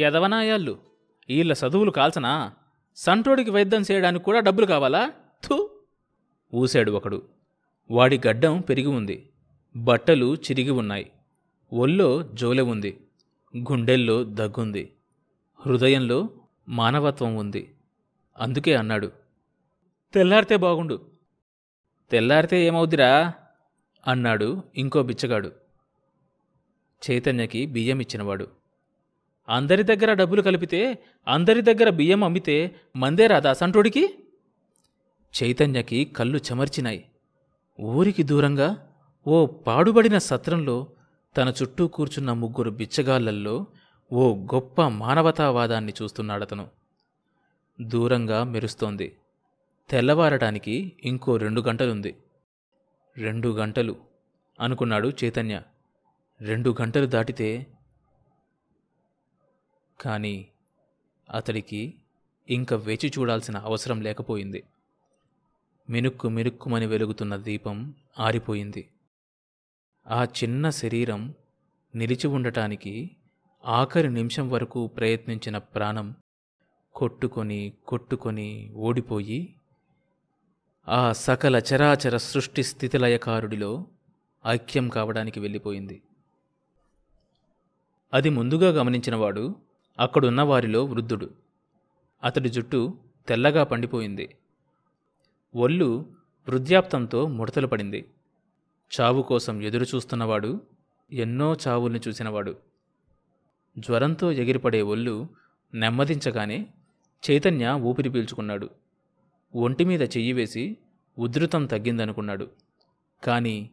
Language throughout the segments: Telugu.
ఎదవనాయాళ్ళు వీళ్ళ చదువులు కాల్చనా? సంట్రోడికి వైద్యం చేయడానికి కూడా డబ్బులు కావాలా? థూ! ఊశాడు ఒకడు. వాడి గడ్డం పెరిగి ఉంది. బట్టలు చిరిగి ఉన్నాయి. ఒళ్ళో జోలె ఉంది. గుండెల్లో దగ్గుంది. హృదయంలో మానవత్వం ఉంది. అందుకే అన్నాడు. తెల్లారితే బాగుండు. తెల్లారితే ఏమవుద్దిరా? అన్నాడు ఇంకో బిచ్చగాడు. చైతన్యకి బియ్యం ఇచ్చినవాడు అందరి దగ్గర డబ్బులు కలిపితే అందరి దగ్గర బియ్యం అమ్మితే మందే రాదా సంటోడికి? చైతన్యకి కళ్ళు చెమర్చినాయి. ఊరికి దూరంగా ఓ పాడుబడిన సత్రంలో తన చుట్టూ కూర్చున్న ముగ్గురు బిచ్చగాళ్ళల్లో ఓ గొప్ప మానవతావాదాన్ని చూస్తున్నాడతను. దూరంగా మెరుస్తోంది. తెల్లవారటానికి ఇంకో రెండు గంటలుంది. రెండు గంటలు అనుకున్నాడు చైతన్య. రెండు గంటలు దాటితే కానీ అతడికి ఇంక వేచి చూడాల్సిన అవసరం లేకపోయింది. మినుక్కు మినుక్కుమని వెలుగుతున్న దీపం ఆరిపోయింది. ఆ చిన్న శరీరం నిలిచి ఉండటానికి ఆఖరి నిమిషం వరకు ప్రయత్నించిన ప్రాణం కొట్టుకొని కొట్టుకొని ఓడిపోయి ఆ సకల చరాచర సృష్టి స్థితిలయకారుడిలో ఐక్యం కావడానికి వెళ్ళిపోయింది. అది ముందుగా గమనించినవాడు అక్కడున్న వారిలో వృద్ధుడు. అతడి జుట్టు తెల్లగా పండిపోయింది. ఒళ్ళు వృద్ధాప్తంతో ముడతలు పడింది. చావు కోసం ఎదురు చూస్తున్నవాడు ఎన్నో చావుల్ని చూసినవాడు. జ్వరంతో ఎగిరిపడే ఒళ్ళు నెమ్మదించగానే చైతన్య ఊపిరి పీల్చుకున్నాడు. ఒంటి మీద చెయ్యి వేసి ఉధృతం తగ్గిందనుకున్నాడు. కానీ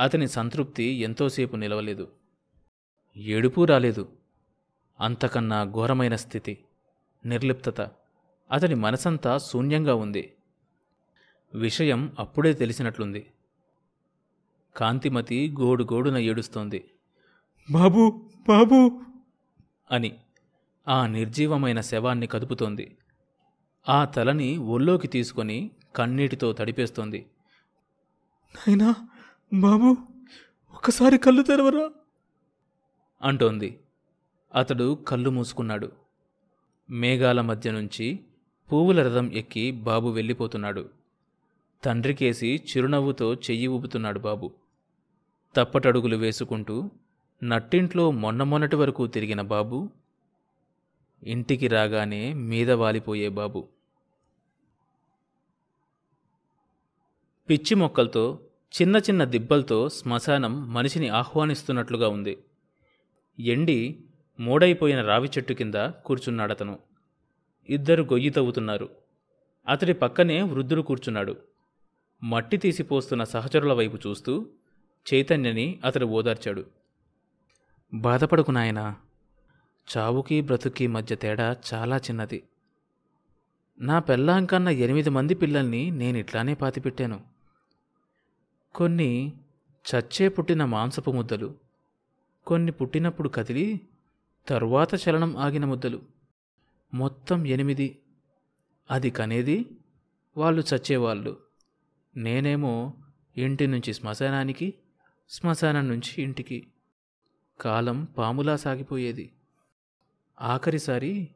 అతని సంతృప్తి ఎంతోసేపు నిలవలేదు. ఏడుపు రాలేదు. అంతకన్నా ఘోరమైన స్థితి నిర్లిప్తత. అతని మనసంతా శూన్యంగా ఉంది. విషయం అప్పుడే తెలిసినట్లుంది. కాంతిమతి గోడు గోడున ఏడుస్తోంది. బాబూ బాబూ! అని ఆ నిర్జీవమైన శవాన్ని కదుపుతోంది. ఆ తలని ఒళ్ళోకి తీసుకొని కన్నీటితో తడిపేస్తోంది. నైనా బాబు! ఒకసారి కళ్ళు తెరవరా? అంటోంది. అతడు కళ్ళు మూసుకున్నాడు. మేఘాల మధ్య నుంచి పువ్వుల రథం ఎక్కి బాబు వెళ్ళిపోతున్నాడు. తండ్రికేసి చిరునవ్వుతో చెయ్యి ఊపుతున్నాడు బాబు. తప్పటడుగులు వేసుకుంటూ నట్టింట్లో మొన్న మొన్నటి వరకు తిరిగిన బాబు ఇంటికి రాగానే మీద వాలిపోయే బాబు. పిచ్చి మొక్కలతో చిన్న చిన్న దిబ్బలతో శ్మశానం మనిషిని ఆహ్వానిస్తున్నట్లుగా ఉంది. ఎండి మూడైపోయిన రావి చెట్టు కింద కూర్చున్నాడతను. ఇద్దరు గొయ్యి తవ్వుతున్నారు. అతడి పక్కనే వృద్ధుడు కూర్చున్నాడు. మట్టి తీసిపోస్తున్న సహచరుల వైపు చూస్తూ చైతన్యని అతడు ఓదార్చాడు. బాధపడకు నాయనా చావుకి బ్రతుకి మధ్య తేడా చాలా చిన్నది. నా పెళ్ళాంకన్నా ఎనిమిది మంది పిల్లల్ని నేను ఇట్లానే పాతిపెట్టాను. కొన్ని చచ్చే పుట్టిన మాంసపు ముద్దలు కొన్ని పుట్టినప్పుడు కదిలి తరువాత చలనం ఆగిన ముద్దలు. మొత్తం ఎనిమిది. అది కనేది వాళ్ళు చచ్చేవాళ్ళు. నేనేమో ఇంటి నుంచి శ్మశానానికి శ్మశానం నుంచి ఇంటికి. కాలం పాములా సాగిపోయేది. ఆఖరిసారి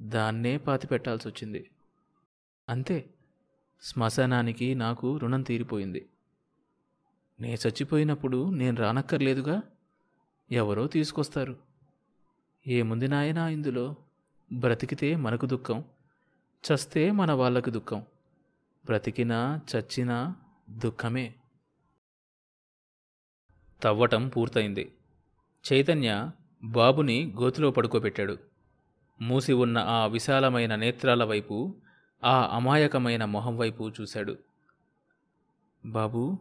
దాన్నే పాతిపెట్టాల్సి వచ్చింది అంతే. శ్మశానానికి నాకు రుణం తీరిపోయింది. నే చచ్చిపోయినప్పుడు నేను రానక్కర్లేదుగా? ఎవరో తీసుకొస్తారు. ఏముంది నాయనా ఇందులో? బ్రతికితే మనకు దుఃఖం చస్తే మన వాళ్ళకు దుఃఖం. బ్రతికినా చచ్చినా దుఃఖమే. తవ్వటం పూర్తయింది. చైతన్య బాబుని గోతిలో పడుకోబెట్టాడు. మూసి ఉన్న ఆ విశాలమైన నేత్రాల వైపు ఆ అమాయకమైన మొహం వైపు చూశాడు. బాబూ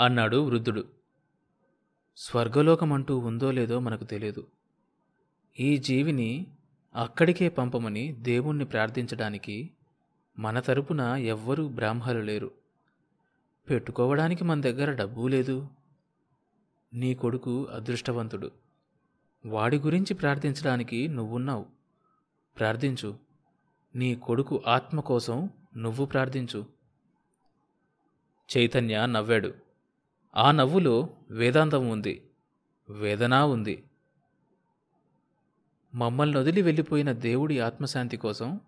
అన్నాడు వృద్ధుడు. స్వర్గలోకమంటూ ఉందో లేదో మనకు తెలియదు. ఈ జీవిని అక్కడికే పంపమని దేవుణ్ణి ప్రార్థించడానికి మన తరపున ఎవ్వరూ బ్రాహ్మలు లేరు. పెట్టుకోవడానికి మన దగ్గర డబ్బు లేదు. నీ కొడుకు అదృష్టవంతుడు. వాడి గురించి ప్రార్థించడానికి నువ్వున్నావు. ప్రార్థించు. నీ కొడుకు ఆత్మ కోసం నువ్వు ప్రార్థించు. చైతన్య నవ్వాడు. ఆ నవ్వులో వేదాంతం ఉంది. వేదన ఉంది. మమ్మల్ని వదిలి వెళ్ళిపోయిన దేవుడి ఆత్మశాంతి కోసం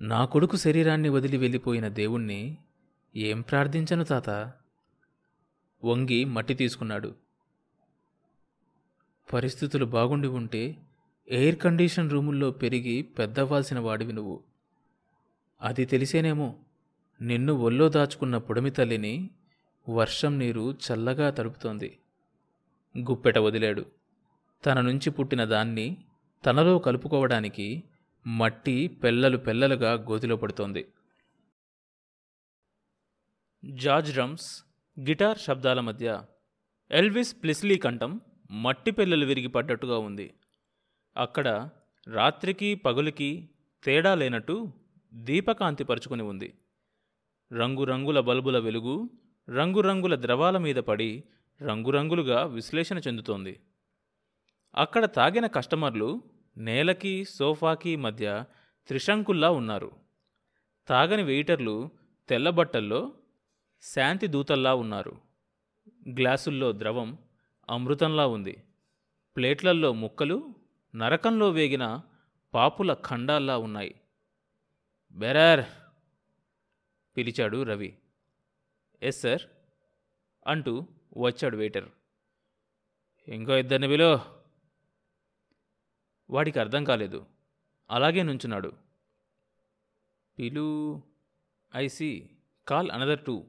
నా కొడుకు శరీరాన్ని వదిలి వెళ్ళిపోయిన దేవుణ్ణి ఏం ప్రార్థించను తాత? వంగి మట్టి తీసుకున్నాడు. పరిస్థితులు బాగుండి ఉంటే ఎయిర్ కండిషన్ రూముల్లో పెరిగి పెద్దవ్వాల్సిన వాడివి నువ్వు. అది తెలిసేనేమో నిన్ను ఒల్లో దాచుకున్న పొడిమి తల్లిని వర్షం నీరు చల్లగా తడుపుతోంది. గుప్పెట వదిలాడు. తన నుంచి పుట్టిన దాన్ని తనలో కలుపుకోవడానికి మట్టి పెల్లలు పెల్లలుగా గోతిలో పడుతోంది. జార్జ్ డ్రమ్స్ గిటార్ శబ్దాల మధ్య ఎల్విస్ ప్లిస్లీ కంఠం మట్టి పెల్లలు విరిగి పడ్డట్టుగా ఉంది. అక్కడ రాత్రికి పగులికి తేడా లేనట్టు దీపకాంతి పరుచుకుని ఉంది. రంగురంగుల బల్బుల వెలుగు రంగురంగుల ద్రవాల మీద పడి రంగురంగులుగా విశ్లేషణ చెందుతోంది. అక్కడ తాగిన కస్టమర్లు నేలకి సోఫాకి మధ్య త్రిశంకుల్లా ఉన్నారు. తాగని వెయిటర్లు తెల్లబట్టల్లో శాంతి దూతల్లా ఉన్నారు. గ్లాసుల్లో ద్రవం అమృతంలా ఉంది. ప్లేట్లల్లో ముక్కలు నరకంలో వేగిన పాపుల ఖండాల్లా ఉన్నాయి. బెరార్! పిలిచాడు రవి. Yes sir! అంటూ వచ్చాడు వెయిటర్. ఇంకో ఇద్దరిని విలో వాడికి అర్థం కాలేదు. అలాగే నుంచున్నాడు. పిలు ఐసి కాల్ అనదర్ టూ.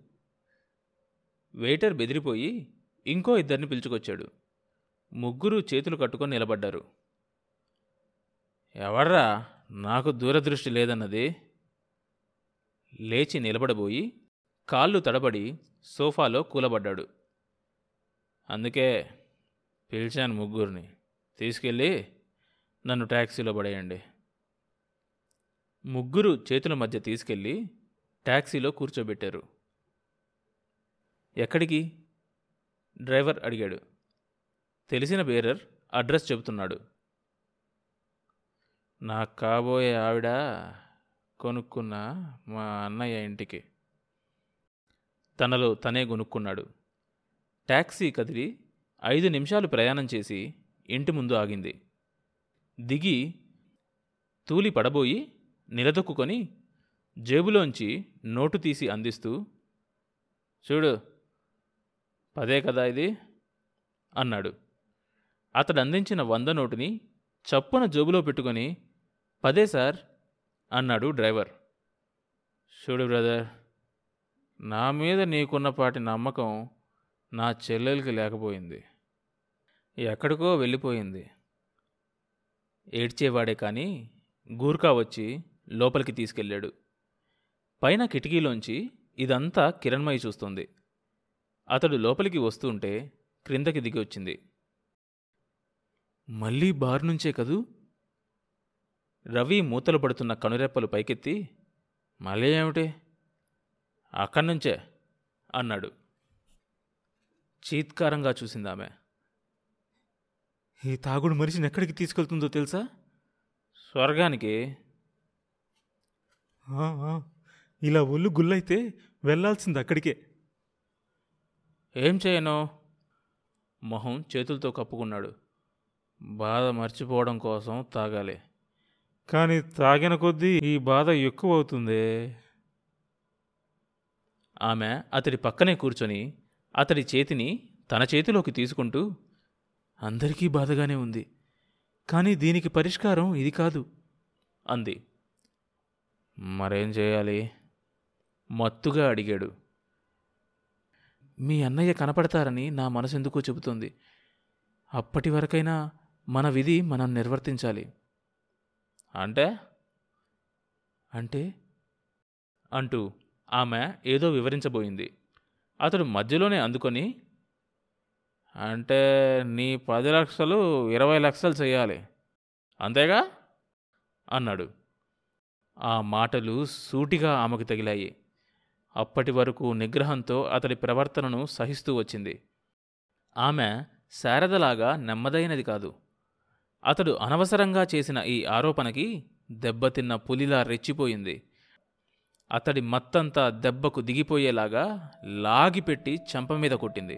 వెయిటర్ బెదిరిపోయి ఇంకో ఇద్దరిని పిలుచుకొచ్చాడు. ముగ్గురు చేతులు కట్టుకొని నిలబడ్డారు. ఎవర్రా నాకు దూరదృష్టి లేదన్నది? లేచి నిలబడబోయి కాళ్ళు తడబడి సోఫాలో కూలబడ్డాడు. అందుకే పిలిచాను ముగ్గురిని. తీసుకెళ్ళి నన్ను ట్యాక్సీలో పడేయండి. ముగ్గురు చేతుల మధ్య తీసుకెళ్ళి ట్యాక్సీలో కూర్చోబెట్టారు. ఎక్కడికి? డ్రైవర్ అడిగాడు. తెలిసిన బేరర్ అడ్రస్ చెబుతున్నాడు. నాకు కాబోయే ఆవిడ కొనుక్కున్న మా అన్నయ్య ఇంటికి. తనలో తనే కొనుక్కున్నాడు ట్యాక్సీ కదిలి ఐదు నిమిషాలు ప్రయాణం చేసి ఇంటి ముందు ఆగింది. దిగి తూలి పడబోయి నిలదొక్కుకొని జేబులోంచి నోటు తీసి అందిస్తూ చూడు పదే కదా ఇది అన్నాడు. అతడు అందించిన వంద నోటుని చప్పున జోబులో పెట్టుకొని పదే సార్ అన్నాడు డ్రైవర్. చూడు బ్రదర్ నా మీద నీకున్నపాటి నమ్మకం నా చెల్లెలకి లేకపోయింది. ఎక్కడికో వెళ్ళిపోయింది. ఏడ్చేవాడే కానీ గూర్ఖా వచ్చి లోపలికి తీసుకెళ్ళాడు. పైన కిటికీలోంచి ఇదంతా కిరణ్మయి చూస్తుంది. అతడు లోపలికి వస్తుంటే క్రిందకి దిగి వచ్చింది. మళ్ళీ బార్ నుంచే కదూ? రవి మూతలు పడుతున్న కనురెప్పలు పైకెత్తి మళ్ళీ ఏమిటి? అక్కడి నుంచే అన్నాడు. చీత్కారంగా చూసిందామె. ఈ తాగుడు మనిషిని ఎక్కడికి తీసుకెళ్తుందో తెలుసా? స్వర్గానికి. ఇలా ఒళ్ళు గుల్లైతే వెళ్ళాల్సింది అక్కడికే. ఏం చేయను? మొహం చేతులతో కప్పుకున్నాడు. బాధ మర్చిపోవడం కోసం తాగాలి. కానీ తాగిన కొద్దీ ఈ బాధ ఎక్కువ అవుతుంది ఆమె అతడి పక్కనే కూర్చొని అతడి చేతిని తన చేతిలోకి తీసుకుంటూ అందరికీ బాధగానే ఉంది. కానీ దీనికి పరిష్కారం ఇది కాదు అంది. మరేం చేయాలి? మత్తుగా అడిగాడు. మీ అన్నయ్య కనపడతారని నా మనసు ఎందుకో చెబుతుంది. అప్పటి వరకైనా మన విధి మనం నిర్వర్తించాలి. అంటే? అంటే? అంటూ ఆమె ఏదో వివరించబోయింది. అతడు మధ్యలోనే అందుకొని అంటే నీ పది లక్షలు ఇరవై లక్షలు చేయాలి అంతేగా? అన్నాడు. ఆ మాటలు సూటిగా ఆమెకు తగిలాయి. అప్పటి వరకు నిగ్రహంతో అతడి ప్రవర్తనను సహిస్తూ వచ్చింది. ఆమె శారదలాగా నెమ్మదైనది కాదు. అతడు అనవసరంగా చేసిన ఈ ఆరోపణకి దెబ్బతిన్న పులిలా రెచ్చిపోయింది. అతడి మత్తంతా దెబ్బకు దిగిపోయేలాగా లాగిపెట్టి చెంప మీద కొట్టింది.